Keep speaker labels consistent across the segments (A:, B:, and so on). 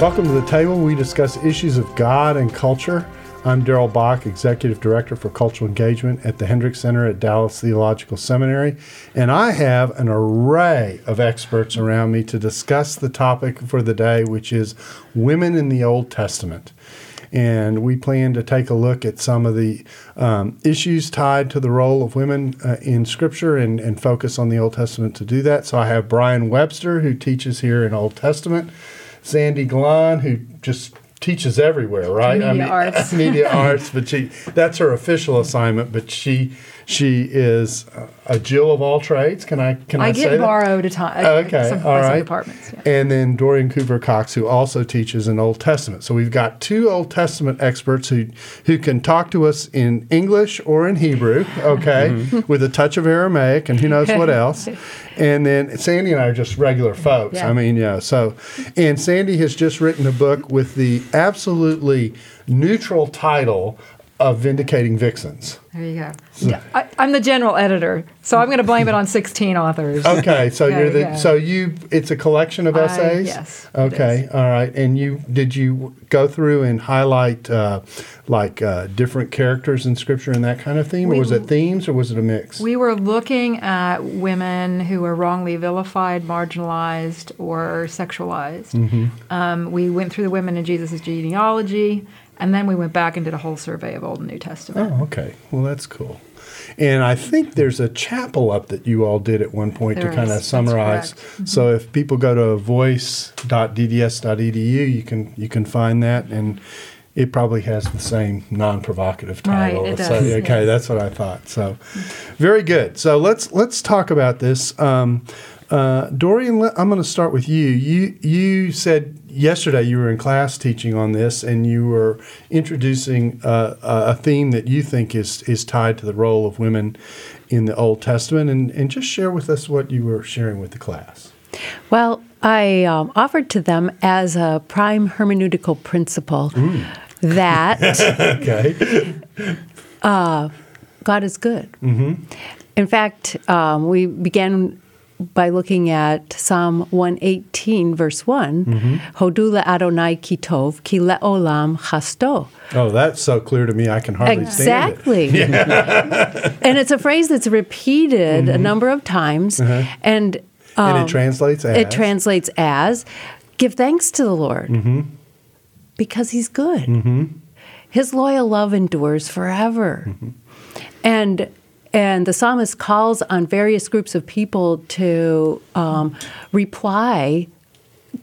A: Welcome to the table. We discuss issues of God and culture. I'm Darrell Bock, Executive Director for Cultural Engagement at the Hendricks Center at Dallas Theological Seminary, and I have an array of experts around me to discuss the topic for the day, which is women in the Old Testament. And we plan to take a look at some of the um, issues tied to the role of women uh, in Scripture and, and focus on the Old Testament to do that. So I have Brian Webster, who teaches here in Old Testament. Sandy Glahn, who just teaches everywhere, right?
B: Media I mean, arts.
A: media arts, but she that's her official assignment. But she she is a Jill of all trades. Can I can I,
B: I
A: say
B: get borrowed a time.
A: Okay,
B: some,
A: all right.
B: departments. Yeah.
A: And then Dorian Coover-Cox, who also teaches in Old Testament. So we've got two Old Testament experts who who can talk to us in English or in Hebrew. Okay, mm-hmm. with a touch of Aramaic and who knows what else. And then Sandy and I are just regular folks.
B: Yeah.
A: I mean, yeah. So, and Sandy has just written a book with the absolutely neutral title of Vindicating Vixens.
B: There you go. Yeah, I, am the general editor, so I'm going to blame it on 16 authors.
A: Okay, so you're the so you it's a collection of essays.
B: yes.
A: Okay, all right. And you did you go through and highlight uh, like uh, different characters in Scripture and that kind of theme, we, or was it themes, or was it a mix?
B: We were looking at women who were wrongly vilified, marginalized, or sexualized. Mm-hmm. Um, we went through the women in Jesus' genealogy. And then we went back and did a whole survey of Old and New Testament.
A: Oh, okay. Well, that's cool. And I think there's a chapel up that you all did at one point
B: there
A: to kind of summarize.
B: Mm-hmm.
A: So if people go to voice.dts.edu, you can you can find that and it probably has the same non-provocative title.
B: Right, it does.
A: So, okay,
B: yeah.
A: that's what I thought. So, very good. So let's let's talk about this. Um, uh, Dorian, I'm going to start with you. You you said yesterday you were in class teaching on this, and you were introducing uh, a theme that you think is is tied to the role of women in the Old Testament, and, and just share with us what you were sharing with the class.
C: Well, I um, offered to them as a prime hermeneutical principle
A: Mm.
C: that
A: okay.
C: uh, God is good.
A: Mm-hmm.
C: In fact, um, we began by looking at Psalm 118, verse one
A: Mm-hmm.
C: Hodula Adonai Kitov, Ki Leolam Chasto.
A: Oh, that's so clear to me. I can hardly
C: exactly.
A: stand it. Exactly.
C: and it's a phrase that's repeated a number of times,
A: Uh-huh.
C: and
A: and
C: um,
A: it translates as
C: It translates as give thanks to the Lord because he's good. His loyal love endures forever. And and the psalmist calls on various groups of people to um, reply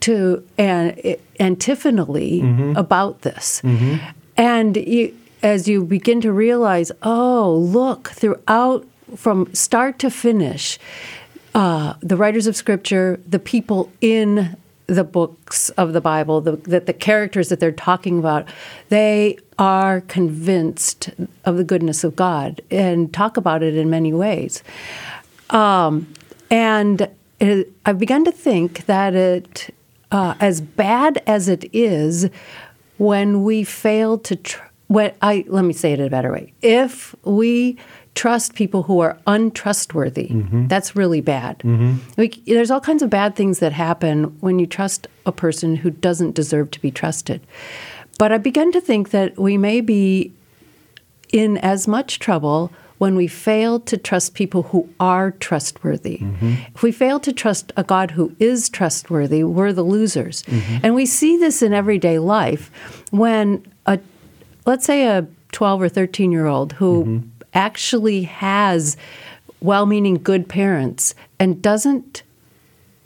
C: to an antiphonally about this. And you, as you begin to realize, oh, look, throughout from start to finish, uh, the writers of Scripture, the people in the books of the Bible, the, that the characters that they're talking about, they are convinced of the goodness of God and talk about it in many ways. Um, and it, I've begun to think that it, uh, as bad as it is, when we fail to, tr- when I let me say it in a better way, if we trust people who are untrustworthy. Mm-hmm. That's really bad. Mm-hmm. Like, there's all kinds of bad things that happen when you trust a person who doesn't deserve to be trusted. But I begun to think that we may be in as much trouble when we fail to trust people who are trustworthy. Mm-hmm. If we fail to trust a God who is trustworthy, we're the losers. And we see this in everyday life when a let's say a 12 or 13 year old who actually has well meaning good parents and doesn't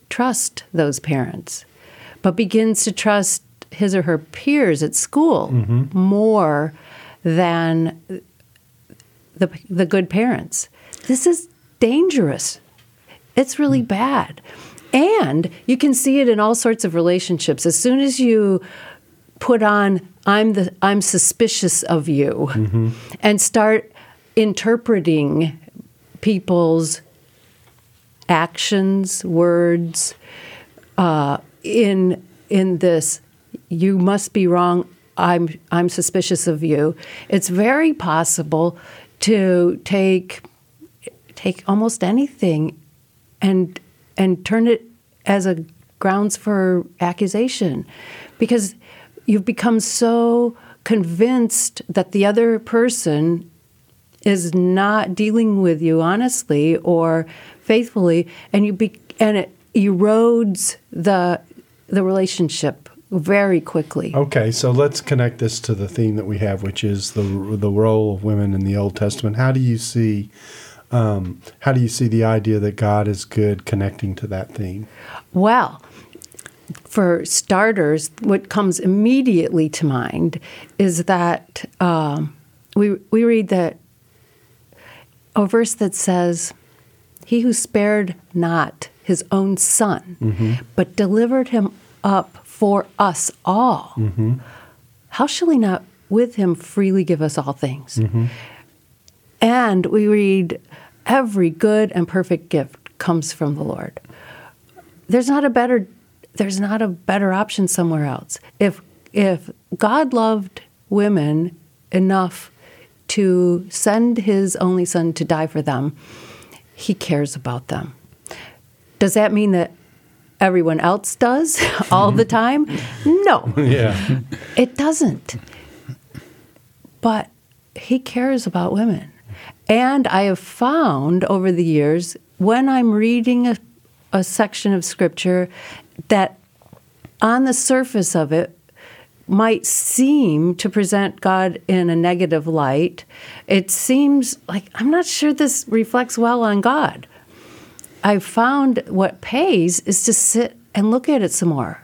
C: trust those parents, but begins to trust his or her peers at school mm-hmm. more than the, the good parents. This is dangerous. It's really mm. bad. And you can see it in all sorts of relationships. As soon as you put on I'm the I'm suspicious of you mm-hmm. and start interpreting people's actions, words uh, in in this you must be wrong I'm I'm suspicious of you. It's very possible to take take almost anything and and turn it as a grounds for accusation because you've become so convinced that the other person is not dealing with you honestly or faithfully and you be, and it erodes the the relationship very quickly.
A: Okay, so let's connect this to the theme that we have, which is the the role of women in the Old Testament. How do you see um, how do you see the idea that God is good connecting to that theme?
C: Well, for starters, what comes immediately to mind is that um, we we read that a verse that says, "He who spared not his own son, mm-hmm. but delivered him up for us all, mm-hmm. how shall he not with him freely give us all things?" Mm-hmm. And we read, "Every good and perfect gift comes from the Lord." there's not a better there's not a better option somewhere else. If if God loved women enough to send his only son to die for them, he cares about them. Does that mean that everyone else does all the time? No.
A: Yeah.
C: It doesn't. But he cares about women. And I have found over the years when I'm reading a, a section of scripture that on the surface of it might seem to present God in a negative light, it seems like I'm not sure this reflects well on God. I found what pays is to sit and look at it some more.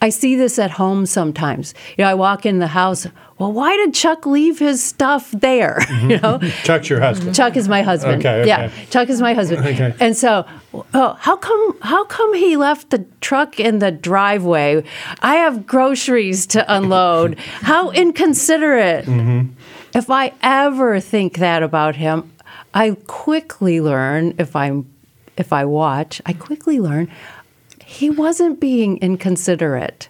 C: I see this at home sometimes. You know, I walk in the house. Well, why did Chuck leave his stuff there? You know,
A: Chuck's your husband.
C: Chuck is my husband.
A: Okay, okay.
C: Yeah, Chuck is my husband.
A: Okay.
C: And so, oh, how come? How come he left the truck in the driveway? I have groceries to unload. how inconsiderate!
A: Mm-hmm.
C: If I ever think that about him, I quickly learn. If I'm, if I watch, I quickly learn he wasn't being inconsiderate.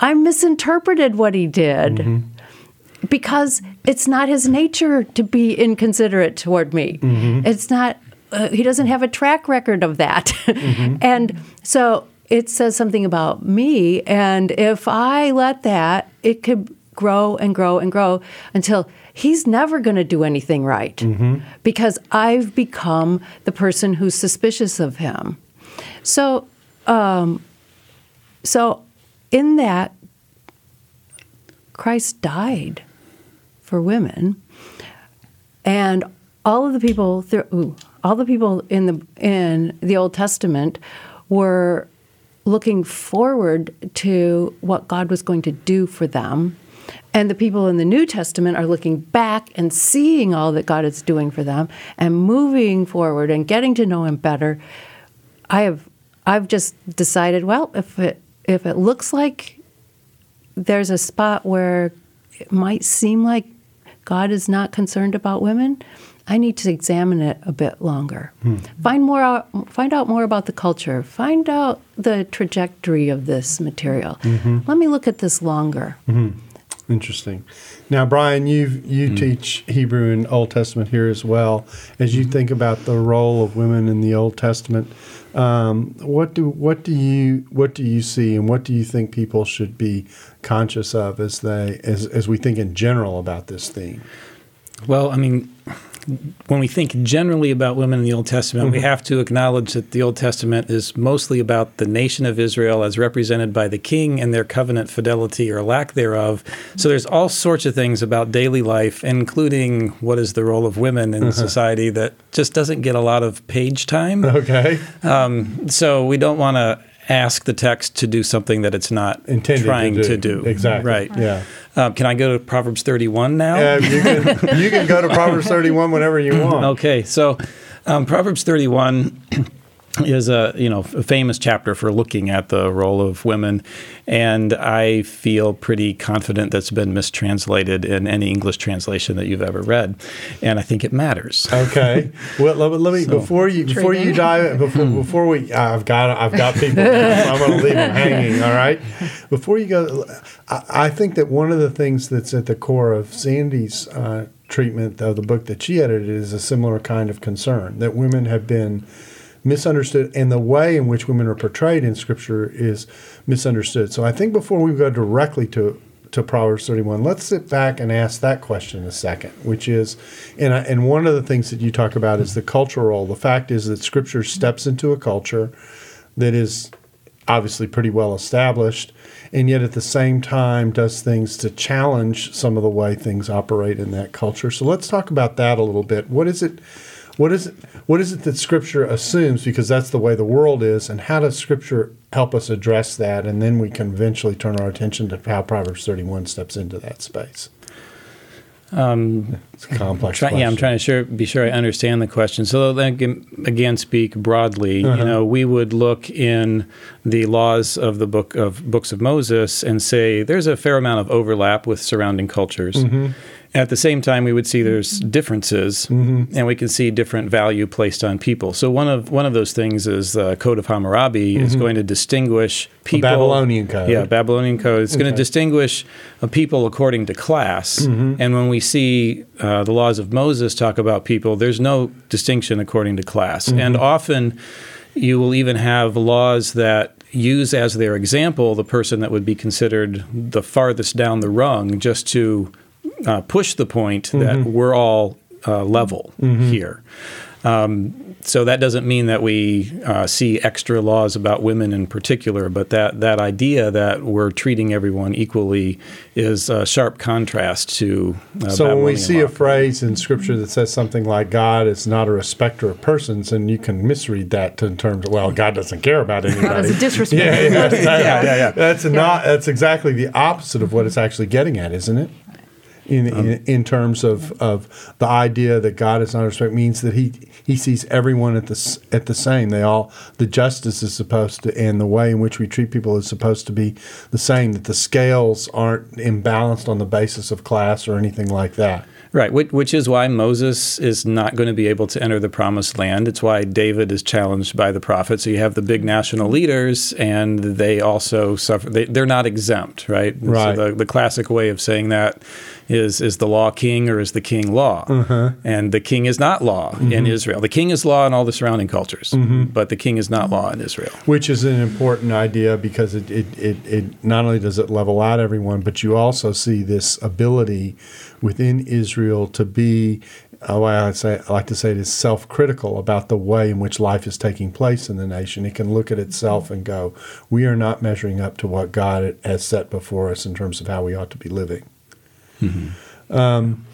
C: I misinterpreted what he did
A: Mm-hmm.
C: because it's not his nature to be inconsiderate toward me.
A: Mm-hmm.
C: It's not, uh, he doesn't have a track record of that.
A: Mm-hmm.
C: and so it says something about me. And if I let that, it could grow and grow and grow until he's never going to do anything right
A: Mm-hmm.
C: because I've become the person who's suspicious of him. So, um, so in that, Christ died for women, and all of the people, ooh, all the people in the in the Old Testament were looking forward to what God was going to do for them. And the people in the New Testament are looking back and seeing all that God is doing for them and moving forward and getting to know Him better. I have I've just decided, well, if it if it looks like there's a spot where it might seem like God is not concerned about women, I need to examine it a bit longer. Hmm. Find more out, find out more about the culture. Find out the trajectory of this material. Mm-hmm. Let me look at this longer. Mm-hmm.
A: Interesting. Now, Brian, you you teach Hebrew and Old Testament here as well. As you think about the role of women in the Old Testament, um, what do what do you what do you see, and what do you think people should be conscious of as they as as we think in general about this theme?
D: Well, I mean, when we think generally about women in the Old Testament, we mm-hmm. have to acknowledge that the Old Testament is mostly about the nation of Israel as represented by the king and their covenant fidelity or lack thereof. So mm-hmm. there's all sorts of things about daily life, including what is the role of women in mm-hmm. society that just doesn't get a lot of page time.
A: Okay.
D: Um, so we don't want to ask the text to do something that it's not
A: Intended to
D: trying
A: do.
D: to do.
A: Exactly.
D: Right.
A: Yeah.
D: Um, can I go to Proverbs 31 now?
A: Uh, you can you can go to Proverbs thirty one whenever you want.
D: Okay, so Um, Proverbs 31 is a you know a famous chapter for looking at the role of women, and I feel pretty confident that's been mistranslated in any English translation that you've ever read, and I think it matters.
A: Okay. Well, let, me- let me
D: So-
A: before you before you
B: Intriguing.
A: dive before before we I've got I've got people. so I'm going to leave them hanging. All right. Before you go, I, I think that one of the things that's at the core of Sandy's uh, treatment of the book that she edited is a similar kind of concern that women have been misunderstood and the way in which women are portrayed in scripture is misunderstood. So I think before we go directly to to Proverbs 31, let's sit back and ask that question a second, which is, and, I, and one of the things that you talk about is the cultural role. The fact is that Scripture steps into a culture that is obviously pretty well established, and yet at the same time does things to challenge some of the way things operate in that culture. So let's talk about that a little bit. What is it? What is it? What is it that Scripture assumes? Because that's the way the world is, and how does Scripture help us address that? And then we can eventually turn our attention to how Proverbs thirty-one steps into that space. Um, it's a complex.
D: Try, yeah, I'm trying to sure, be sure I understand the question. So again, again speak broadly. You uh-huh. know, we would look in the laws of the book of books of Moses and say there's a fair amount of overlap with surrounding cultures. Mm-hmm. At the same time, we would see there's differences, and we can see different value placed on people. So one of one of those things is the Code of Hammurabi is going to distinguish people.
A: Babylonian code.
D: Yeah, Babylonian code. It's going to distinguish a people according to class.
A: Mm-hmm.
D: And when we see uh, the laws of Moses talk about people, there's no distinction according to class.
A: Mm-hmm.
D: And often you will even have laws that use as their example the person that would be considered the farthest down the rung just to uh, push the point that
A: Mm-hmm.
D: we're all uh, level here. Um, so that doesn't mean that we uh, see extra laws about women in particular, but that, that idea that we're treating everyone equally is a sharp contrast to. Uh,
A: So when we see
D: law.
A: a phrase in Scripture that says something like "God is not a respecter of persons," and you can misread that to, in terms of well, God doesn't care about anybody.
B: That is a disrespect.
A: yeah, yeah, yeah,
D: yeah, yeah.
A: That's not. That's exactly the opposite of what it's actually getting at, isn't it? In,
D: Um,
A: in, in terms of, of the idea that God is not a respect means that he he sees everyone at the at the same. They all the justice is supposed to and the way in which we treat people is supposed to be the same. That the scales aren't imbalanced on the basis of class or anything like that.
D: Right, which, which is why Moses is not going to be able to enter the promised land. It's why David is challenged by the prophet. So you have the big national leaders, and they also suffer. They, they're not exempt, right?
A: Right.
D: So the, the classic way of saying that is is the law king or is the king law? Uh-huh. And the king is not law in mm-hmm. Israel. The king is law in all the surrounding cultures, mm-hmm. but the king is not law in Israel.
A: Which is an important idea because it, it, it, it not only does it level out everyone, but you also see this ability within Israel to be, uh, well, I say I like to say it is self-critical about the way in which life is taking place in the nation. It can look at itself and go, "We are not measuring up to what God has set before us in terms of how we ought to be living." Mm-hmm. Um,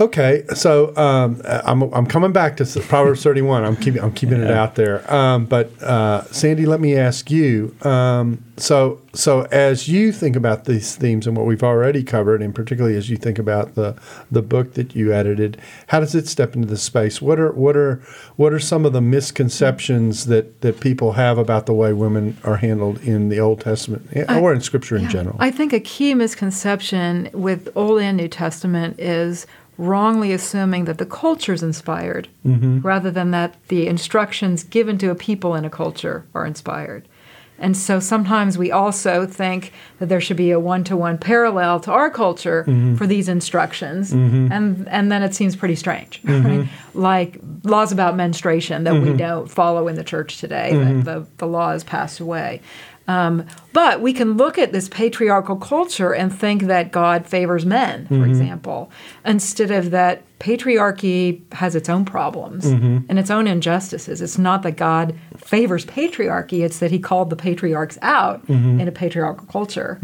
A: Okay, so um, I'm, I'm coming back to Proverbs 31. I'm keeping I'm keeping it out there. Um, but uh, Sandy, let me ask you. Um, so so as you think about these themes and what we've already covered, and particularly as you think about the the book that you edited, how does it step into the space? What are what are what are some of the misconceptions that that people have about the way women are handled in the Old Testament or in Scripture in general?
B: I think a key misconception with Old and New Testament is wrongly assuming that the culture is inspired mm-hmm. rather than that the instructions given to a people in a culture are inspired. And so sometimes we also think that there should be a one to one parallel to our culture mm-hmm. for these instructions. Mm-hmm. And, and then it seems pretty strange, right? Like laws about menstruation that we don't follow in the church today, that the, the law has passed away. Um, but we can look at this patriarchal culture and think that God favors men, for example, instead of that patriarchy has its own problems and its own injustices. It's not that God favors patriarchy; it's that He called the patriarchs out in a patriarchal culture.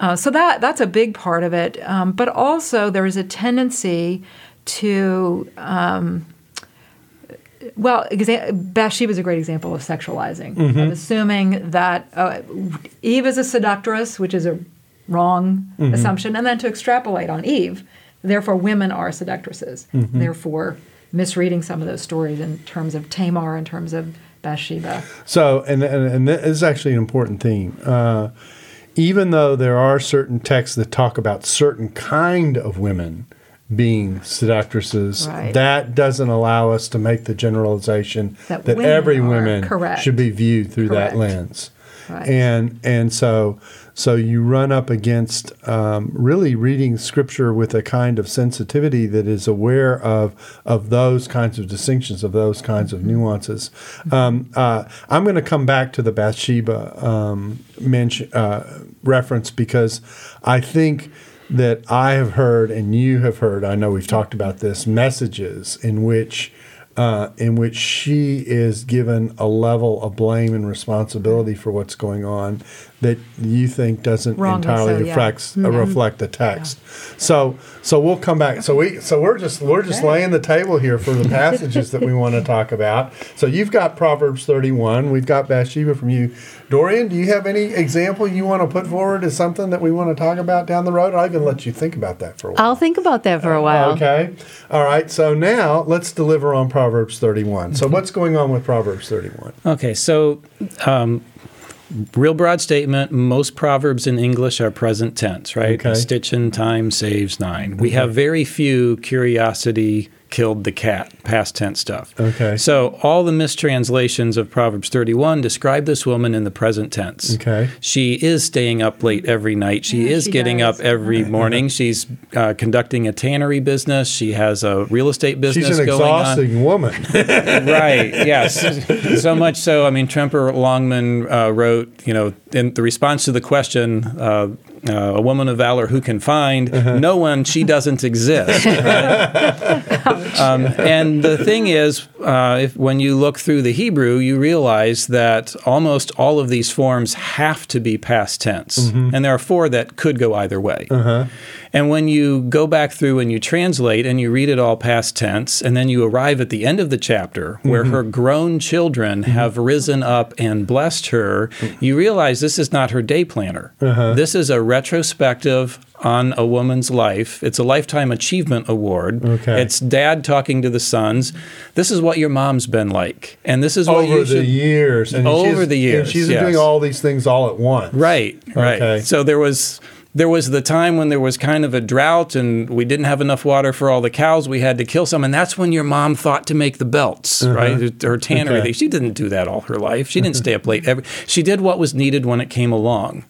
B: Uh, so that that's a big part of it. Um, but also, there is a tendency to well, exa- Bathsheba is a great example of sexualizing, of assuming that uh, Eve is a seductress, which is a wrong assumption, and then to extrapolate on Eve. Therefore, women are seductresses. Therefore, misreading some of those stories in terms of Tamar, in terms of Bathsheba.
A: So, and, and, and this is actually an important theme. Uh, even though there are certain texts that talk about certain kind of women being seductresses,
B: Right.
A: that doesn't allow us to make the generalization
B: That
A: that,
B: women
A: every woman
B: Correct.
A: should be viewed through
B: Correct.
A: that lens.
B: Right.
A: And and so so you run up against um, really reading scripture with a kind of sensitivity that is aware of of those kinds of distinctions, of those kinds of nuances. Um, uh, I'm going to come back to the Bathsheba um, mention uh, reference because I think that I have heard and you have heard. I know we've talked about this messages in which uh, in which she is given a level of blame and responsibility for what's going on that you think doesn't
B: Wrongly
A: entirely
B: so, yeah.
A: reflects, uh, reflect the text. So so we'll come back. So we so we're just we're just laying the table here for the passages that we want to talk about. So you've got Proverbs 31. We've got Bathsheba from you. Dorian, do you have any example you want to put forward as something that we want to talk about down the road? I can let you think about that for a while.
C: I'll think about that for a while.
A: Okay. All right. So now let's deliver on Proverbs 31. So what's going on with Proverbs 31?
D: Okay, so um, real broad statement. Most proverbs in English are present tense, right?
A: Okay.
D: A stitch in time saves nine. We have very few curiosity killed the cat past tense stuff.
A: Okay.
D: So all the mistranslations of Proverbs 31 describe this woman in the present tense.
A: Okay.
D: She is staying up late every night. She
B: Yeah,
D: is
B: she
D: getting
B: does.
D: up every morning. She's uh, conducting a tannery business. She has a real estate business
A: She's an
D: going on
A: exhausting woman.
D: right. Yes. so much so. I mean, Tremper Longman uh, wrote, you know, in the response to the question, uh, uh, "A woman of valor who can find no one? She doesn't exist." right? um, and the thing is, uh, if when you look through the Hebrew, you realize that almost all of these forms have to be past tense, and there are four that could go either way. And when you go back through and you translate and you read it all past tense, and then you arrive at the end of the chapter where mm-hmm. her grown children mm-hmm. have risen up and blessed her, you realize this is not her day planner. Uh-huh. This is a retrospective on a woman's life. It's a lifetime achievement award.
A: Okay.
D: It's dad talking to the sons. This is what your mom's been like, and this is what
A: over
D: you
A: the years. And
D: Over
A: she's-
D: the years,
A: And she's
D: yes.
A: doing all these things all at once.
D: Right, right.
A: Okay.
D: So there was there was the time when there was kind of a drought and we didn't have enough water for all the cows. We had to kill some, and that's when your mom thought to make the belts, right? Her tannery.
A: Uh-huh. Okay.
D: She didn't do that all her life. She didn't stay up late. Every, she did what was needed when it came along,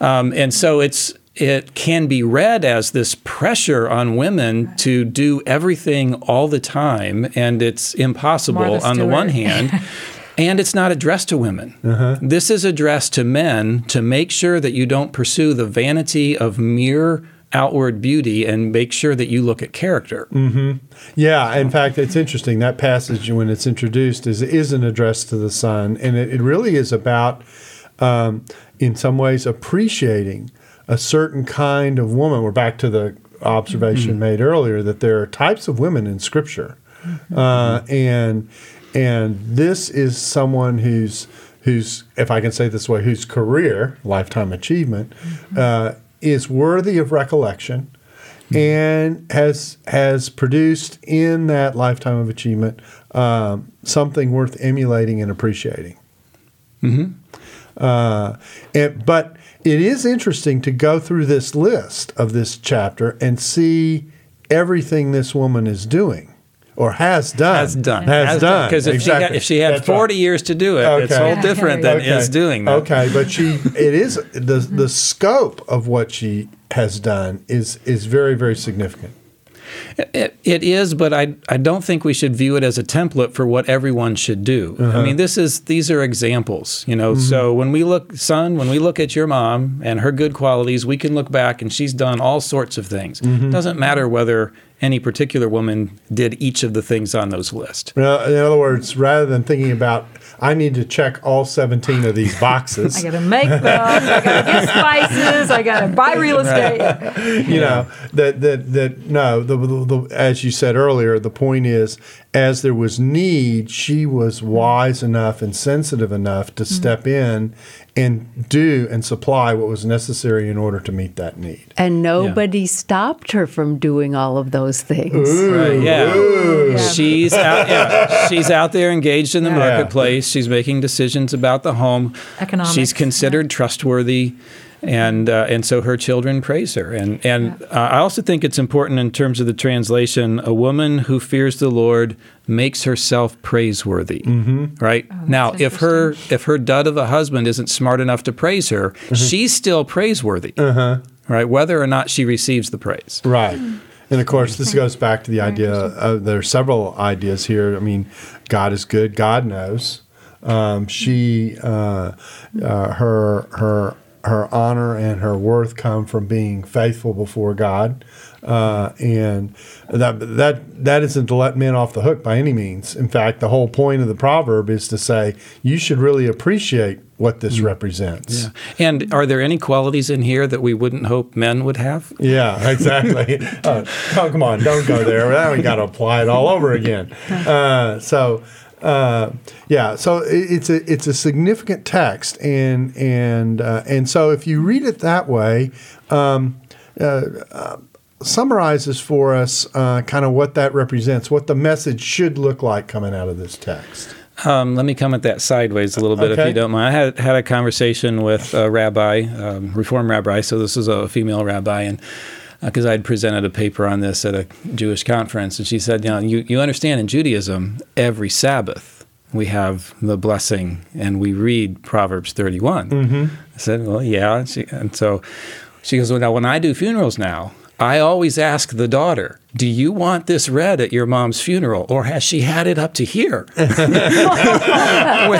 D: um, and so it's. It can be read as this pressure on women to do everything all the time, and it's impossible
B: Martha
D: on the one hand. And it's not addressed to women.
A: Uh-huh.
D: This is addressed to men to make sure that you don't pursue the vanity of mere outward beauty and make sure that you look at character.
A: Yeah, in fact, it's interesting. That passage, when it's introduced, is is an address to the son, and it, it really is about, um, in some ways, appreciating a certain kind of woman. We're back to the observation made earlier that there are types of women in Scripture, uh, and and this is someone who's who's, if I can say it this way, whose career, lifetime achievement, uh, is worthy of recollection and has has produced in that lifetime of achievement um, something worth emulating and appreciating. Mm-hmm. Uh, and, but it is interesting to go through this list of this chapter and see everything this woman is doing or has done.
D: Has done.
A: Has, done.
D: Because if, she had,
A: Exactly.
D: if she had
A: That's right.
D: 40 years to do it, it's
A: Okay.
D: all different
B: yeah,
D: than is doing that.
A: Okay, but she it is the the scope of what she has done is is very very significant.
D: It, it is, but I, I don't think we should view it as a template for what everyone should do. I uh-huh. mean, this is these are examples, you know. Mm-hmm. So when we look, son, when we look at your mom and her good qualities, we can look back and she's done all sorts of things. Mm-hmm. Doesn't matter whether any particular woman did each of the things on those lists.
A: Well, in other words, rather than thinking about I need to check all seventeen of these boxes,
B: I got to make them. I got to get spices. I got to buy real estate.
A: you know that that that no the, the, the as you said earlier the point is as there was need she was wise enough and sensitive enough to mm-hmm. step in and do and supply what was necessary in order to meet that need
C: And nobody stopped her from doing all of those those things.
D: Right, yeah.
B: Yeah.
D: She's out, yeah, she's out there engaged in the
B: Yeah.
D: marketplace. She's making decisions about the home.
B: Economics,
D: She's considered trustworthy, and uh, and so her children praise her. And and uh, I also think it's important in terms of the translation. A woman who fears the Lord makes herself praiseworthy. Right now, if her if her dud of a husband isn't smart enough to praise her, she's still praiseworthy. Right, whether or not she receives the praise.
A: Right. And of course, this goes back to the idea. Uh, there are several ideas here. I mean, God is good. God knows. Um, she, uh, uh, her, her, her honor and her worth come from being faithful before God, uh, and that that that isn't to let men off the hook by any means. In fact, the whole point of the proverb is to say you should really appreciate what this represents.
D: Yeah. And are there any qualities in here that we wouldn't hope men would have?
A: Yeah, exactly. uh, oh, come on, don't go there. Now we got to apply it all over again. Uh, so, uh, yeah, so it, it's a it's a significant text, and and uh, and so if you read it that way. Um, uh, uh, summarizes for us uh, kind of what that represents, what the message should look like coming out of this text.
D: Um, let me come at that sideways a little bit, if you don't mind. I had had a conversation with a rabbi, um, Reform rabbi, so this is a female rabbi, and because I'd presented a paper on this at a Jewish conference, and she said, "You know, you, you understand in Judaism, every Sabbath we have the blessing, and we read Proverbs 31." Mm-hmm. I said, "Well, yeah," and, she, and so she goes, "Well, now when I do funerals now." I always ask the daughter, Do you want this read at your mom's funeral, or has she had it up to here? with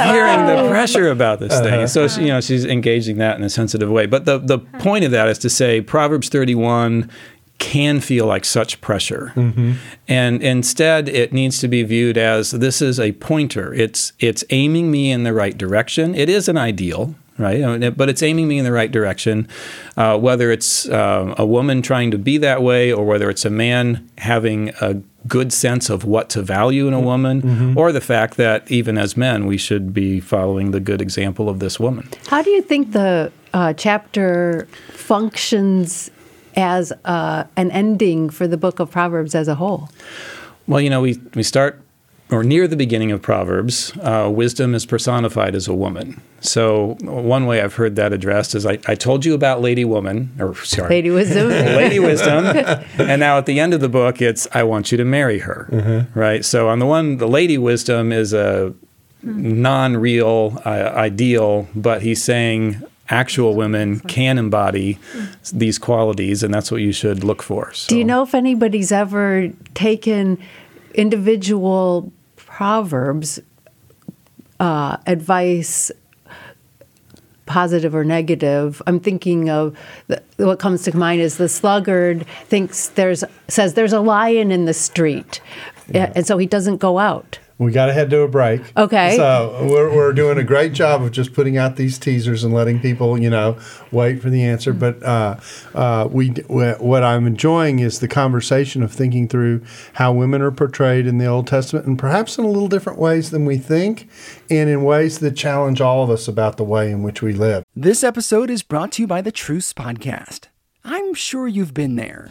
D: hearing the pressure about this thing. Uh-huh. So she, you know she's engaging that in a sensitive way. But the the point of that is to say Proverbs 31 can feel like such pressure. Mm-hmm. And instead it needs to be viewed as this is a pointer. It's it's aiming me in the right direction. It is an ideal, right? I mean, But it's aiming me in the right direction. Uh, whether it's uh, a woman trying to be that way or whether it's a man having a good sense of what to value in a woman, or the fact that even as men, we should be following the good example of this woman.
C: How do you think the uh, chapter functions as uh, an ending for the book of Proverbs as a whole?
D: Well, you know, we, we start or near the beginning of Proverbs, uh, wisdom is personified as a woman. So one way I've heard that addressed is I, I told you about Lady Woman, or sorry,
C: Lady Wisdom.
D: Lady Wisdom. and now at the end of the book, it's I want you to marry her. Right. So on the one, the Lady Wisdom is a non-real uh, ideal, but he's saying actual women can embody these qualities, and that's what you should look for. So.
C: Do you know if anybody's ever taken individual proverbs uh, advice, positive or negative? I'm thinking of the, what comes to mind is the sluggard thinks there's says there's a lion in the street, and so he doesn't go out.
A: We got to head to a break.
C: Okay.
A: So we're, we're doing a great job of just putting out these teasers and letting people, you know, wait for the answer. But uh, uh, we, what I'm enjoying is the conversation of thinking through how women are portrayed in the Old Testament, and perhaps in a little different ways than we think, and in ways that challenge all of us about the way in which we live.
E: This episode is brought to you by the Truce Podcast. I'm sure you've been there.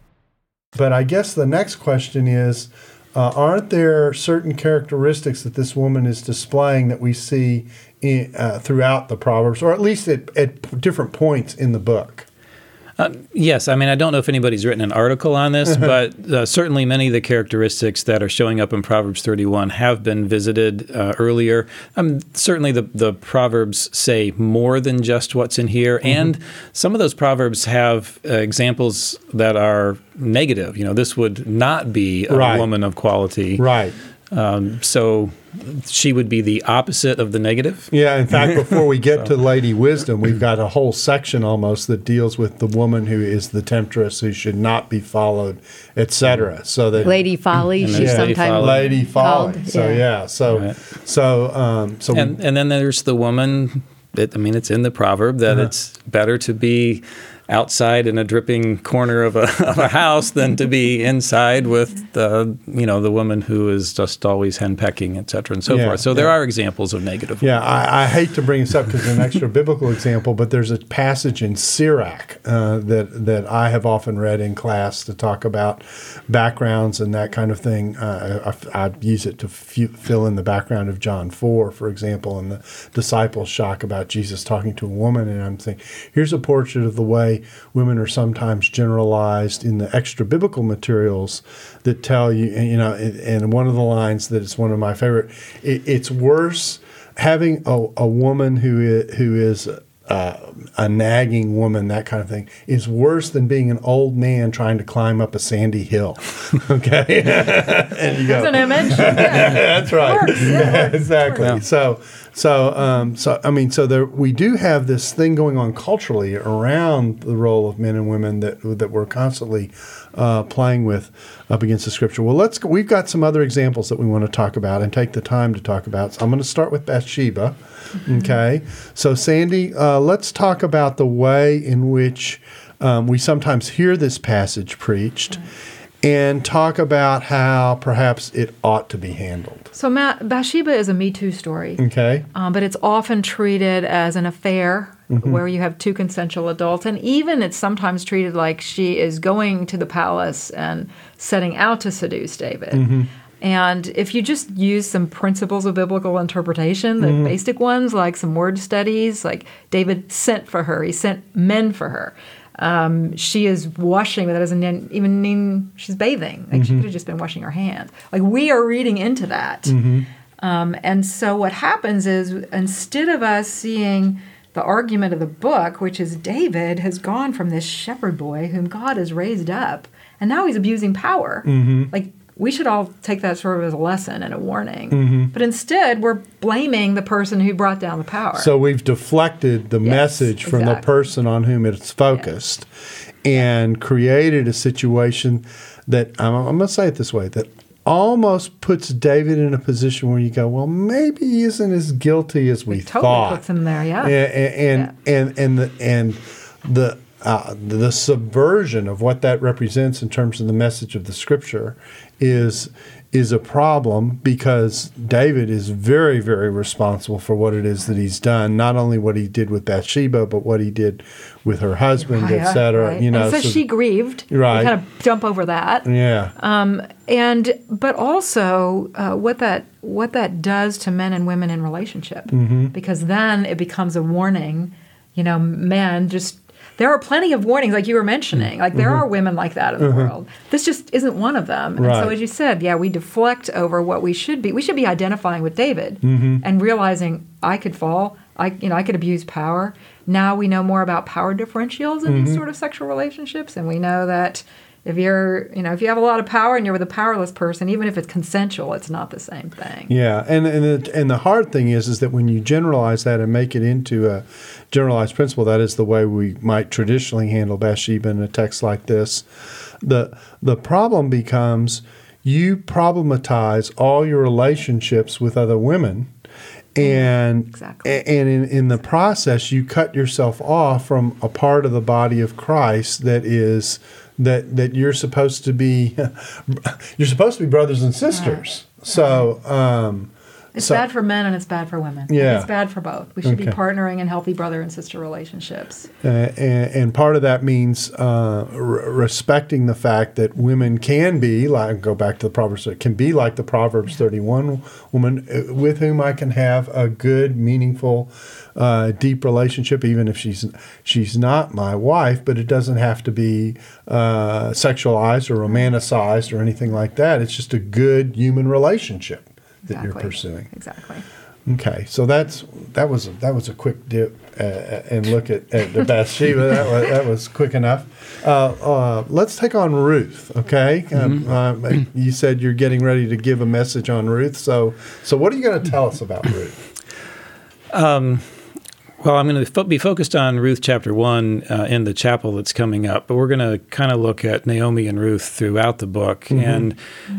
A: But I guess the next question is uh, aren't there certain characteristics that this woman is displaying that we see in, uh, throughout the Proverbs, or at least at, at different points in the book?
D: Yes, I mean I don't know if anybody's written an article on this, but uh, certainly many of the characteristics that are showing up in Proverbs 31 have been visited uh, earlier. Um, certainly, the the proverbs say more than just what's in here, and some of those proverbs have uh, examples that are negative. You know, this would not be a
A: Right.
D: woman of quality,
A: Right.
D: Um, so she would be the opposite of the negative.
A: Yeah, in fact, before we get to Lady Wisdom, we've got a whole section almost that deals with the woman who is the temptress, who should not be followed, etc. So that
C: Lady Folly, she's
D: then Lady
C: sometimes
D: Folly.
A: Lady Folly.
C: called,
A: so
C: yeah.
A: yeah, so
D: Right.
A: so um, so
D: and and then there's the woman. That, I mean, it's in the proverb that
A: Uh-huh.
D: it's better to be outside in a dripping corner of a, of a house than to be inside with the you know the woman who is just always henpecking, et cetera, and so
A: Yeah,
D: forth. So there are examples of negative.
A: Yeah, I, I hate to bring this up because it's an extra biblical example, but there's a passage in Sirach uh, that that I have often read in class to talk about backgrounds and that kind of thing. Uh, I, I use it to f- fill in the background of John four, for example, and the disciples' shock about Jesus talking to a woman, and I'm thinking, here's a portrait of the way women are sometimes generalized in the extra biblical materials that tell you, you know, and, one of the lines that is one of my favorite, it, it's worse having a, a woman who is, who is uh, a nagging woman, that kind of thing, is worse than being an old man trying to climb up a sandy hill. okay, and you go,
B: That's an image. Yeah.
A: that's right.
B: Works, yeah,
A: exactly.
D: works.
A: So, so, um, so I mean, so there we do have this thing going on culturally around the role of men and women that that we're constantly uh, playing with up against the scripture. Well, let's. We've got some other examples that we want to talk about and take the time to talk about. So I'm going to start with Bathsheba. Okay. So, Sandy, uh, let's talk about the way in which um, we sometimes hear this passage preached. And talk about how perhaps it ought to be handled.
B: So Matt, Bathsheba is a Me Too story,
A: Okay.
B: um, but it's often treated as an affair
A: Mm-hmm.
B: where you have two consensual adults, and even it's sometimes treated like she is going to the palace and setting out to seduce David.
A: Mm-hmm.
B: And if you just use some principles of biblical interpretation, the
A: Mm-hmm.
B: basic ones like some word studies, like David sent for her, he sent men for her. Um, she is washing, but that doesn't even mean she's bathing. Like she could have just been washing her hands. Like we are reading into that. Um, and so what happens is instead of us seeing the argument of the book, which is David has gone from this shepherd boy whom God has raised up, and now he's abusing power. Like we should all take that sort of as a lesson and a warning. Mm-hmm. But instead, we're blaming the person who brought down the power.
A: So we've deflected the
B: Yes,
A: message from the person on whom it's focused and created a situation that I'm, I'm going to say it this way that almost puts David in a position where you go, well, maybe he isn't as guilty as we
B: It totally
A: thought.
B: puts him there, yeah.
A: And and and, and the and the uh, the subversion of what that represents in terms of the message of the scripture is is a problem because David is very very responsible for what it is that he's done not only what he did with Bathsheba but what he did with her husband
B: Yeah,
A: etc
B: right.
A: you know
B: and so, she grieved.
A: Right.
B: We kind of jump over that.
A: yeah
B: and but also uh, what that what that does to men and women in relationship
A: Mm-hmm.
B: because then it becomes a warning you know men just there are plenty of warnings like you were mentioning. Like there are women like that in the world. This just isn't one of them. And so
A: Mm-hmm.
B: As you said yeah we deflect over what we should be. We should be identifying with david
A: Mm-hmm.
B: and realizing i could fall. I you know i could abuse power. Now we know more about power differentials in
A: Mm-hmm.
B: these sort of sexual relationships and we know that if you're you know if you have a lot of power and you're with a powerless person even if it's consensual it's not the same thing
A: Yeah, and and the, and the hard thing is is that when you generalize that and make it into a generalized principle, that is the way we might traditionally handle Bathsheba in a text like this. the The problem becomes you problematize all your relationships with other women. Mm-hmm. And
B: Exactly.
A: and in, in the process, you cut yourself off from a part of the body of Christ that is that that you're supposed to be. You're supposed to be brothers and sisters. So, um,
B: It's
A: So-
B: bad for men and it's bad for women.
A: Yeah.
B: It's bad for both. We should be partnering in healthy brother and sister relationships.
A: Uh, and, and part of that means uh, r- respecting the fact that women can be like go back to the proverbs can be like the proverbs 31 woman uh, with whom i can have a good meaningful uh, deep relationship even if she's she's not my wife but it doesn't have to be uh, sexualized or romanticized or anything like that it's just a good human relationship that you're pursuing
B: Exactly.
A: Okay, so that's that was a, that was a quick dip uh, uh, and look at, at the Bathsheba. that was that was quick enough. Uh, uh, let's take on Ruth. Okay, um, um, you said you're getting ready to give a message on Ruth. So so what are you going to tell us about Ruth?
D: Well, I'm going to fo- be focused on Ruth chapter one uh, in the chapel that's coming up, but we're going to kind of look at Naomi and Ruth throughout the book, and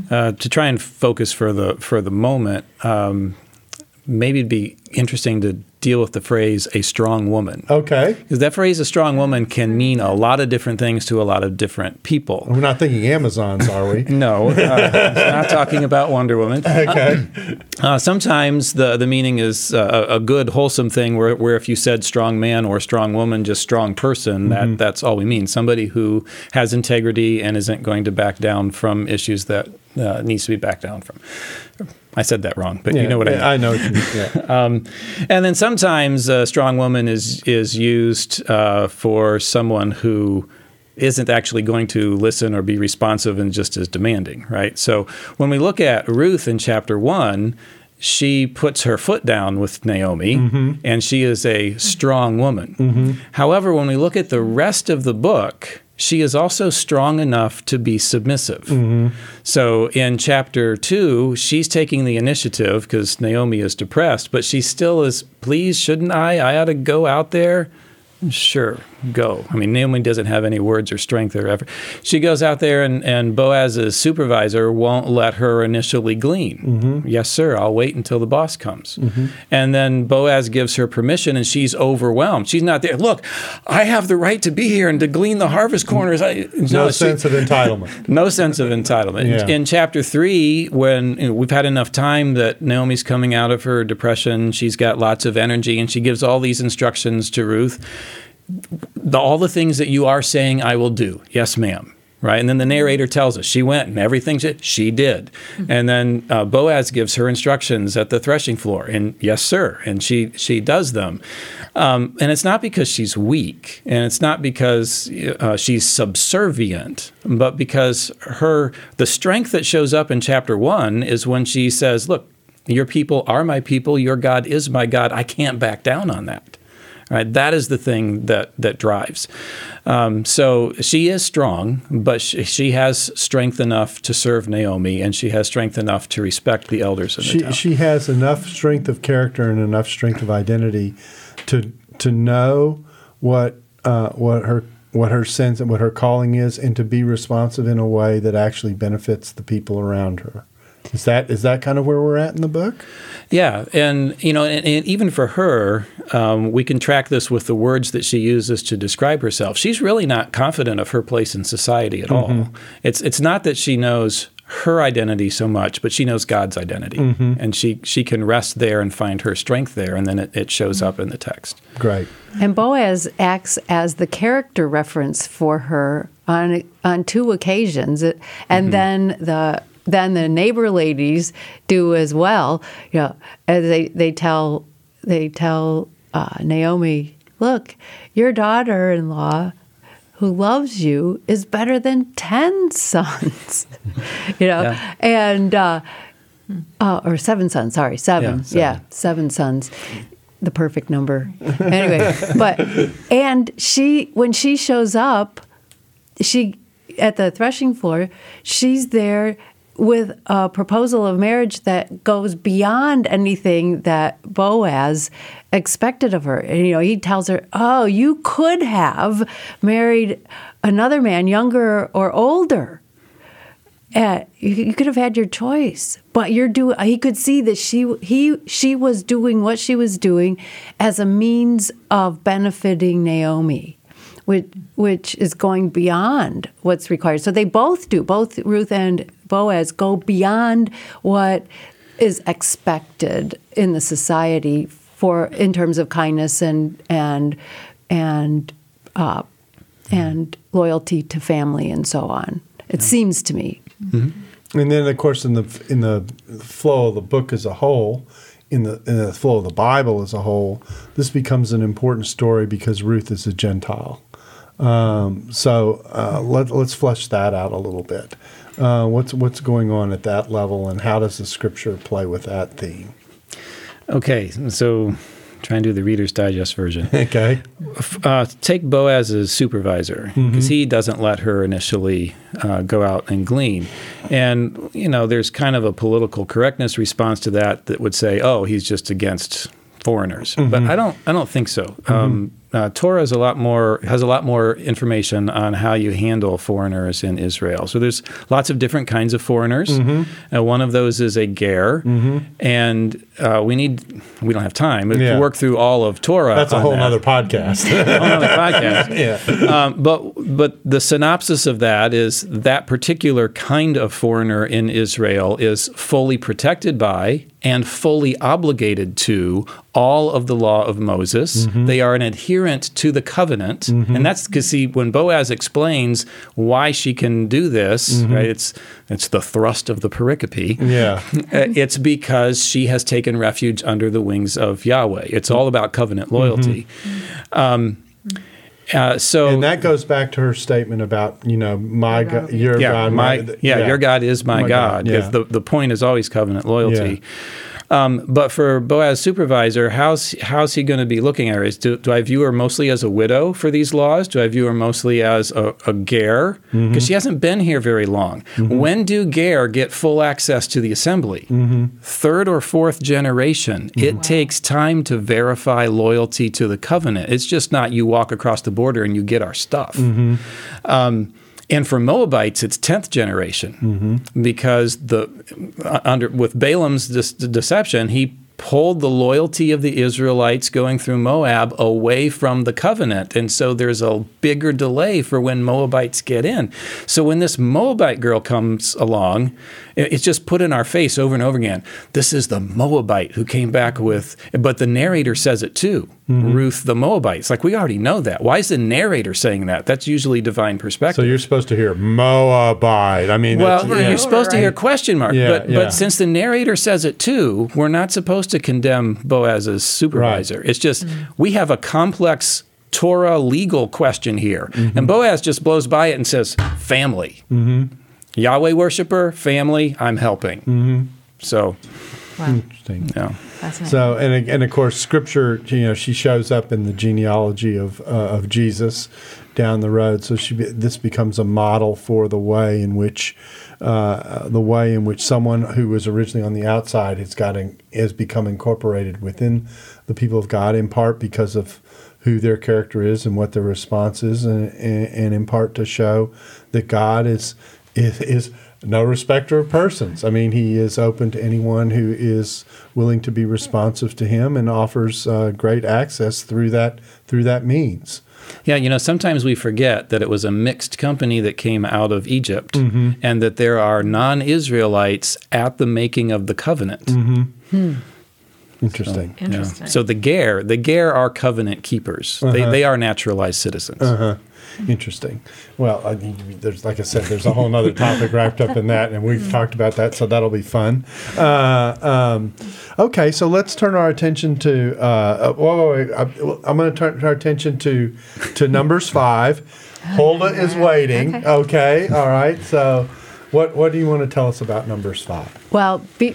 D: uh, to try and focus for the for the moment. Um, maybe it'd be interesting to deal with the phrase "a strong woman."
A: Okay,
D: Because that phrase, a strong woman, can mean a lot of different things to a lot of different people.
A: we're not thinking Amazons, are we?
D: No, uh, not talking about Wonder Woman.
A: Okay,
D: Uh, sometimes the, the meaning is uh, a a good, wholesome thing where, where if you said strong man or strong woman, just strong person, that, that's all we mean. Somebody who has integrity and isn't going to back down from issues that uh, needs to be backed down from. I said that wrong, but you know what I mean.
A: I know. What you mean. Yeah.
D: Um, and then sometimes a strong woman is is used uh, for someone who isn't actually going to listen or be responsive and just is demanding, right? So when we look at Ruth in chapter one, she puts her foot down with Naomi, and she is a strong woman. However, when we look at the rest of the book, she is also strong enough to be submissive. Mm-hmm. So in chapter two, she's taking the initiative because Naomi is depressed, but she still is, please, shouldn't I? I ought to go out there. Sure, go. I mean, Naomi doesn't have any words or strength or effort. She goes out there, and, and Boaz's supervisor won't let her initially glean. Mm-hmm. Yes, sir, I'll wait until the boss comes. Mm-hmm. And then Boaz gives her permission, and she's overwhelmed. She's not there. Look, I have the right to be here and to glean the harvest corners. I,
A: No
D: she-
A: sense of entitlement.
D: no sense of entitlement.
A: Yeah.
D: In chapter three, when you know, we've had enough time that Naomi's coming out of her depression, she's got lots of energy, and she gives all these instructions to Ruth. The, all the things that you are saying, I will do. Yes, ma'am. Right, and then the narrator tells us she went and everything she, she did, and then uh, Boaz gives her instructions at the threshing floor, and yes, sir, and she she does them, um, and it's not because she's weak, and it's not because uh, she's subservient, but because her the strength that shows up in chapter one is when she says, "Look, your people are my people, your God is my God. I can't back down on that." Right, that is the thing that that drives. Um, so she is strong, but she, she has strength enough to serve Naomi, and she has strength enough to respect the elders in the
A: she
D: town.
A: she has enough strength of character and enough strength of identity to to know what uh, what her what her sense and what her calling is, and to be responsive in a way that actually benefits the people around her. Is that is that kind of where we're at in the book?
D: Yeah, and you know, and, and even for her, um, we can track this with the words that she uses to describe herself. She's really not confident of her place in society at all. Mm-hmm. It's it's not that she knows her identity so much, but she knows God's identity, mm-hmm. and she she can rest there and find her strength there, and then it, it shows up in the text.
A: Great.
C: And Boaz acts as the character reference for her on on two occasions, and mm-hmm. then the then the neighbor ladies do as well. You know, as they they tell they tell uh, Naomi, look, your daughter-in-law who loves you is better than ten sons. you know,
D: Yeah.
C: and. Uh, uh, or seven sons, sorry, seven.
D: Yeah, seven.
C: yeah, seven sons the perfect number. Anyway, but and she when she shows up, she at the threshing floor, she's there with a proposal of marriage that goes beyond anything that Boaz expected of her. And you know, he tells her, "Oh, you could have married another man, younger or older." Uh, you, you could have had your choice, but you're doing. He could see that she he she was doing what she was doing as a means of benefiting Naomi, which which is going beyond what's required. So they both do. Both Ruth and Boaz go beyond what is expected in the society for in terms of kindness and and and uh, and loyalty to family and so on. It seems to me.
A: And then, of course, in the in the flow of the book as a whole, in the in the flow of the Bible as a whole, this becomes an important story because Ruth is a Gentile. Um, so uh, let, let's flesh that out a little bit. Uh, what's what's going on at that level, and how does the Scripture play with that theme?
D: Okay, so try and do the Reader's Digest version.
A: Okay.
D: Uh, take Boaz as supervisor because he doesn't let her initially uh, go out and glean. And, you know, there's kind of a political correctness response to that that would say, oh, he's just against foreigners. But I don't, I don't think so. Um, uh, Torah is a lot more has a lot more information on how you handle foreigners in Israel. So there's lots of different kinds of foreigners. Uh, one of those is a ger, and uh, we need we don't have time to
A: Yeah.
D: work through all of Torah.
A: That's a whole
D: that
A: nother podcast.
D: whole nother podcast.
A: yeah.
D: Um, but but the synopsis of that is that particular kind of foreigner in Israel is fully protected by and fully obligated to all of the law of Moses. They are an adherent to the covenant, and that's because see when Boaz explains why she can do this, right? It's it's the thrust of the pericope.
A: Yeah.
D: Uh, It's because she has taken refuge under the wings of Yahweh. It's all about covenant loyalty. Um, uh, so
A: And that goes back to her statement about you know my God, your
D: yeah,
A: God,
D: my, yeah, your God is my,
A: My
D: God.
A: God, yeah.
D: The, the point is always covenant loyalty. Um, but for Boaz's supervisor, how's how's he going to be looking at her? Is, do, do I view her mostly as a widow for these laws? Do I view her mostly as a, a? Because
A: Mm-hmm.
D: she hasn't been here very long. When do ger get full access to the assembly?
A: Mm-hmm.
D: Third or fourth generation. It takes time to verify loyalty to the covenant. It's just not you walk across the border and you get our stuff.
A: Mm-hmm.
D: Um, and for Moabites, it's tenth generation. Because the uh, under with Balaam's de- deception, he pulled the loyalty of the Israelites going through Moab away from the covenant, and so there's a bigger delay for when Moabites get in. So when this Moabite girl comes along, it's just put in our face over and over again. This is the Moabite who came back with, but the narrator says it too. Mm-hmm. Ruth the Moabite. It's like we already know that. Why is the narrator saying that? That's usually divine perspective.
A: So you're supposed to hear Moabite. I mean,
D: Well,
A: it's- yeah.
D: you're supposed to hear question mark,
A: Yeah,
D: but
A: yeah.
D: but since the narrator says it too, we're not supposed to condemn Boaz's supervisor. It's just we have a complex Torah legal question here,
A: Mm-hmm.
D: and Boaz just blows by it and says, "Family,
A: Mm-hmm.
D: Yahweh worshiper, family, I'm helping."
A: Mm-hmm.
D: So,
B: Wow.
A: Interesting.
D: yeah.
A: So, and and of course, Scripture, you know, she shows up in the genealogy of uh, of Jesus down the road. So she this becomes a model for the way in which uh, the way in which someone who was originally on the outside has got in, has become incorporated within the people of God, in part because of who their character is and what their response is, and, and, and in part to show that God is is, is no respecter of persons. I mean, he is open to anyone who is willing to be responsive to him and offers uh, great access through that through that means.
D: Yeah, you know, sometimes we forget that it was a mixed company that came out of Egypt
A: Mm-hmm.
D: and that there are non Israelites at the making of the covenant.
A: Mm-hmm. Interesting.
D: Yeah.
B: Interesting.
D: So the Ger, the Ger are covenant keepers. They, they are naturalized citizens.
A: Uh-huh. Interesting. Well, I mean, there's like I said, there's a whole other topic wrapped up in that, and we've talked about that, so that'll be fun. Uh, um, okay, so let's turn our attention to. Uh, uh, whoa, wait, wait, I- I'm going to turn our attention to to Numbers five. Huldah is waiting. Okay. All right. So, what what do you want to tell us about Numbers five?
C: Well, be,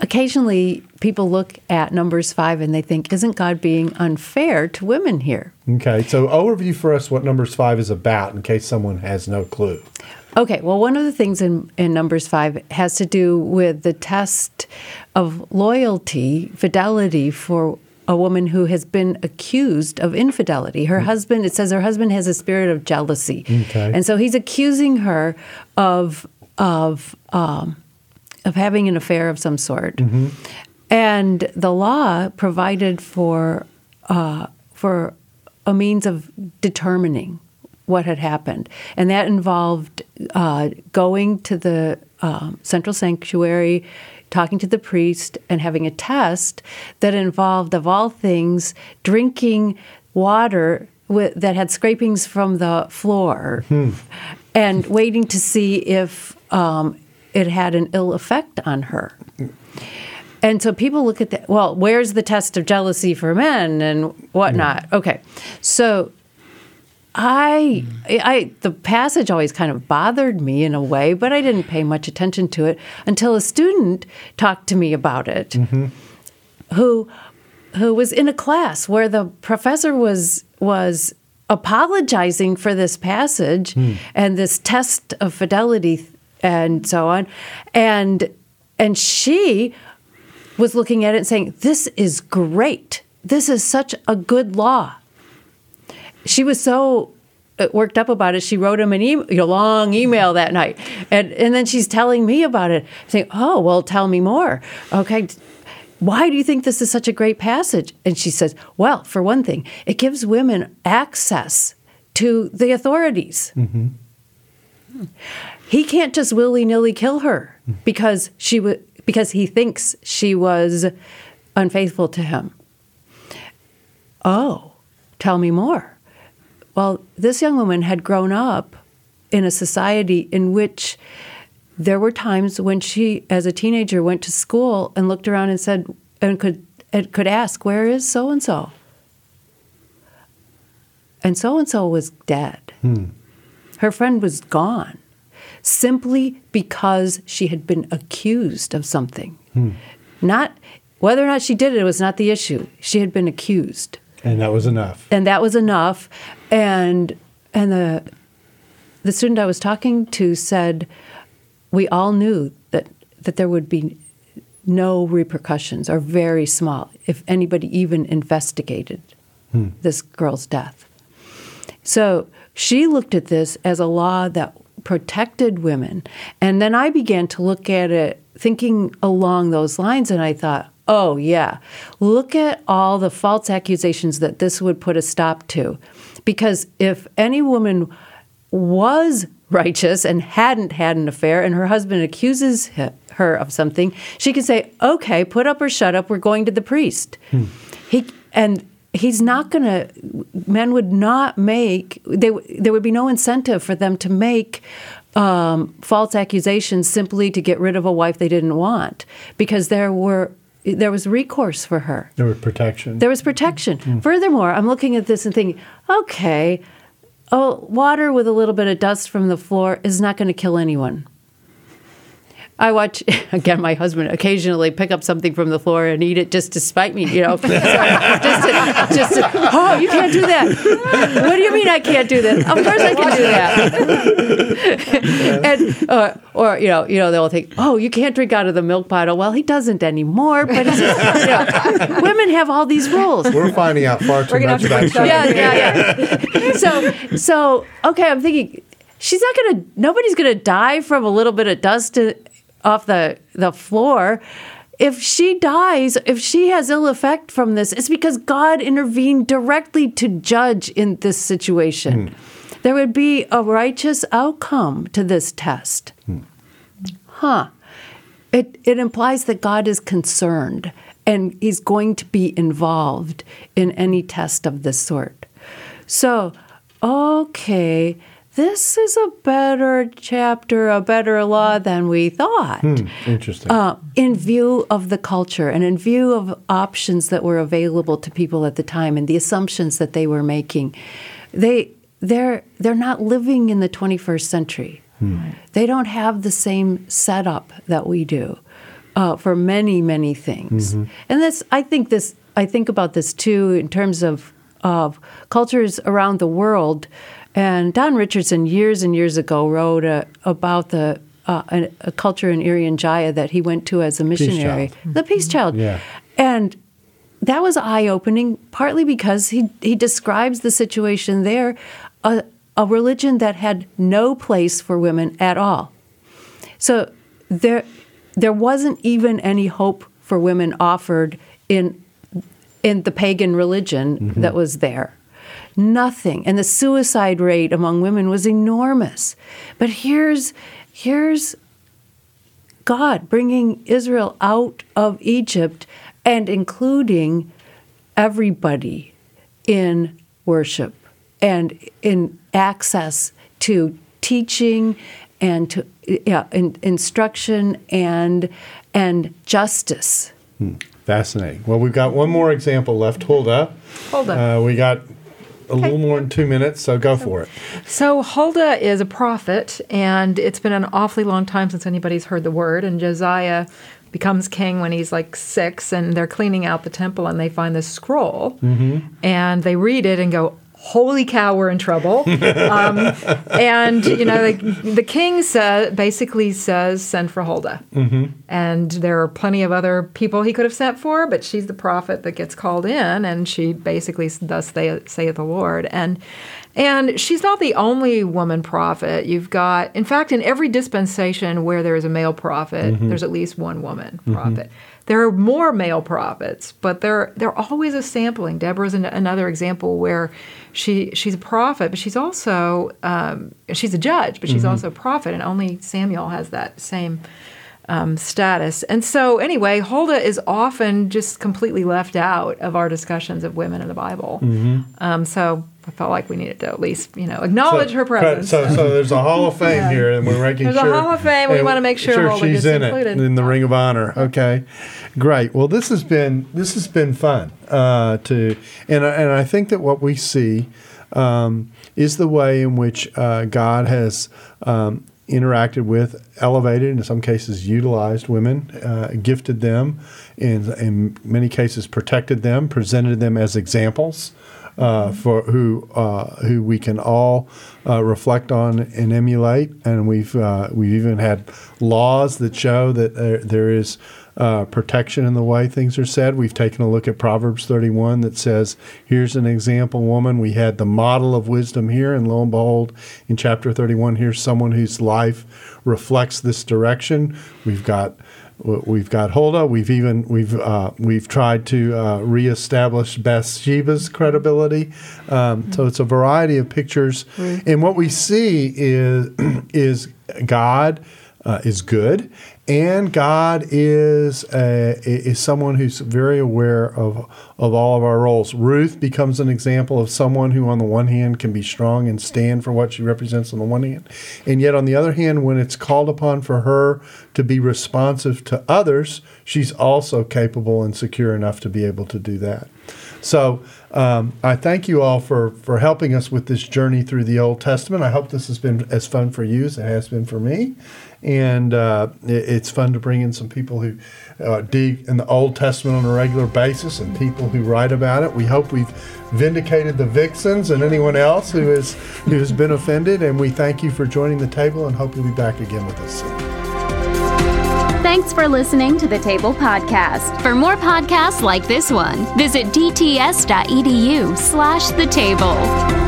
C: occasionally people look at Numbers 5 and they think, isn't God being unfair to women here?
A: Okay. So, overview for us what Numbers five is about, in case someone has no clue.
C: Okay, well, one of the things in, in Numbers 5 has to do with the test of loyalty, fidelity for a woman who has been accused of infidelity. Her husband, it says her husband has a spirit of jealousy.
A: Okay.
C: And so he's accusing her of, of, um, of having an affair of some sort. And the law provided for, uh, for a means of determining what had happened. And that involved uh, going to the um, central sanctuary, talking to the priest and having a test that involved, of all things, drinking water with, that had scrapings from the floor and waiting to see if um, it had an ill effect on her. And so people look at that. Well, where's the test of jealousy for men and whatnot? Mm. Okay, so I, I, the passage always kind of bothered me in a way, but I didn't pay much attention to it until a student talked to me about it, mm-hmm. who, who was in a class where the professor was was apologizing for this passage hmm. and this test of fidelity and so on, and and she was looking at it and saying, "This is great. This is such a good law." she was so uh, worked up about it. She wrote him an e- a long email that night, and and then she's telling me about it, saying, "Oh, well, tell me more." Okay. Why do you think this is such a great passage? And she says, Well, for one thing, it gives women access to the authorities. He can't just willy nilly kill her because she w- because he thinks she was unfaithful to him. Oh, tell me more. Well, this young woman had grown up in a society in which there were times when she, as a teenager, went to school and looked around and said, and could and could ask, "Where is so and so?" And so and so was dead. Hmm. Her friend was gone, simply because she had been accused of something. Not whether or not she did it was not the issue. She had been accused
A: And that was enough.
C: and that was enough. And and the the student I was talking to said, we all knew that that there would be no repercussions or very small if anybody even investigated hmm. this girl's death. So she looked at this as a law that protected women. And then I began to look at it thinking along those lines, and I thought, oh, yeah, look at all the false accusations that this would put a stop to. Because if any woman was righteous and hadn't had an affair and her husband accuses her of something, she could say, okay, put up or shut up, we're going to the priest. Hmm. He and he's not going to men would not make they, there would be no incentive for them to make um, false accusations simply to get rid of a wife they didn't want because there were there was recourse for her
A: There was protection.
C: there was protection. Furthermore, I'm looking at this and thinking, okay, oh, water with a little bit of dust from the floor is not going to kill anyone. I watch again. My husband occasionally pick up something from the floor and eat it just to spite me, you know. Just, just oh, you can't do that. What do you mean I can't do that? Of course I can do that. and uh, or you know, you know, they'll think, oh, you can't drink out of the milk bottle. Well, he doesn't anymore. But it's, you know, women have all these rules.
A: We're finding out far too
B: We're gonna
A: much
B: have to
A: about
B: fix
A: each other.
B: that.
C: yeah, yeah, yeah. so, so okay, I'm thinking she's not gonna. Nobody's gonna die from a little bit of dust to, off the the floor. If she dies, if she has ill effect from this, it's because God intervened directly to judge in this situation. Hmm. There would be a righteous outcome to this test. Hmm. Huh. It, it implies that God is concerned and he's going to be involved in any test of this sort. So, okay, this is a better chapter, a better law than we thought.
A: Interesting.
C: Uh, in view of the culture and in view of options that were available to people at the time and the assumptions that they were making, they they're they're not living in the 21st century. They don't have the same setup that we do uh, for many many things. And this, I think this, I think about this too in terms of of cultures around the world. And Don Richardson years and years ago wrote uh, about the uh, a, a culture in Irian Jaya that he went to as a missionary,
A: Child.
C: the Peace Child,
A: Yeah.
C: and that was eye opening, partly because he, he describes the situation there, a, a religion that had no place for women at all. So there, there wasn't even any hope for women offered in, in the pagan religion that was there. Nothing. And the suicide rate among women was enormous. But here's, here's God bringing Israel out of Egypt and including everybody in worship and in access to teaching and to yeah, in, instruction and and justice.
A: Fascinating. Well, we've got one more example left. Huldah.
B: Huldah.
A: Uh, we got a little more than two minutes, so go for it.
B: So Huldah is a prophet, and it's been an awfully long time since anybody's heard the word. And Josiah becomes king when he's like six, and they're cleaning out the temple, and they find this scroll, mm-hmm. and they read it and go. Holy cow, we're in trouble. um, and, you know, the, the king sa- basically says, send for Huldah. Mm-hmm. And there are plenty of other people he could have sent for, but she's the prophet that gets called in, and she basically, thus they saith the Lord. And and she's not the only woman prophet. You've got, in fact, in every dispensation where there is a male prophet, mm-hmm. there's at least one woman mm-hmm. prophet. There are more male prophets, but they're they're always a sampling. Deborah's an, another example where she she's a prophet, but she's also um, she's a judge, but she's also a prophet, and only Samuel has that same um, status. And so, anyway, Huldah is often just completely left out of our discussions of women in the Bible. Um, so I felt like we needed to at least, you know, acknowledge her presence.
A: So, so there's a Hall of Fame here, and we're making
B: There's a. Hall of Fame. We wanna make sure Huldah
A: she's in
B: included.
A: it in the Ring of Honor. Okay, great. Well, this has been this has been fun uh, to, and I- and I think that what we see um, is the way in which uh, God has. Um, interacted with, elevated, in some cases utilized women, uh, gifted them, in, in many cases protected them, presented them as examples uh, for who uh, who we can all uh, reflect on and emulate. And we've uh, we've even had laws that show that there, there is uh, protection in the way things are said. We've taken a look at Proverbs 31 that says, "Here's an example woman." We had the model of wisdom here, and lo and behold, in chapter 31, here's someone whose life reflects this direction. We've got We've got Huldah. We've even we've uh, we've tried to uh, reestablish Bathsheba's credibility. Um, So it's a variety of pictures, and what we see is is God uh, is good, and God is uh, is someone who's very aware of of all of our roles. Ruth becomes an example of someone who, on the one hand, can be strong and stand for what she represents on the one hand, and yet on the other hand, when it's called upon for her to be responsive to others, she's also capable and secure enough to be able to do that. So um, I thank you all for for helping us with this journey through the Old Testament. I hope this has been as fun for you as it has been for me, and uh, it, it's fun to bring in some people who uh, dig in the Old Testament on a regular basis and people who write about it. We hope we've vindicated the vixens and anyone else who is who has been offended. And we thank you for joining the table and hope you'll be back again with us soon.
F: Thanks for listening to the Table Podcast. For more podcasts like this one, visit dts.edu slash the table.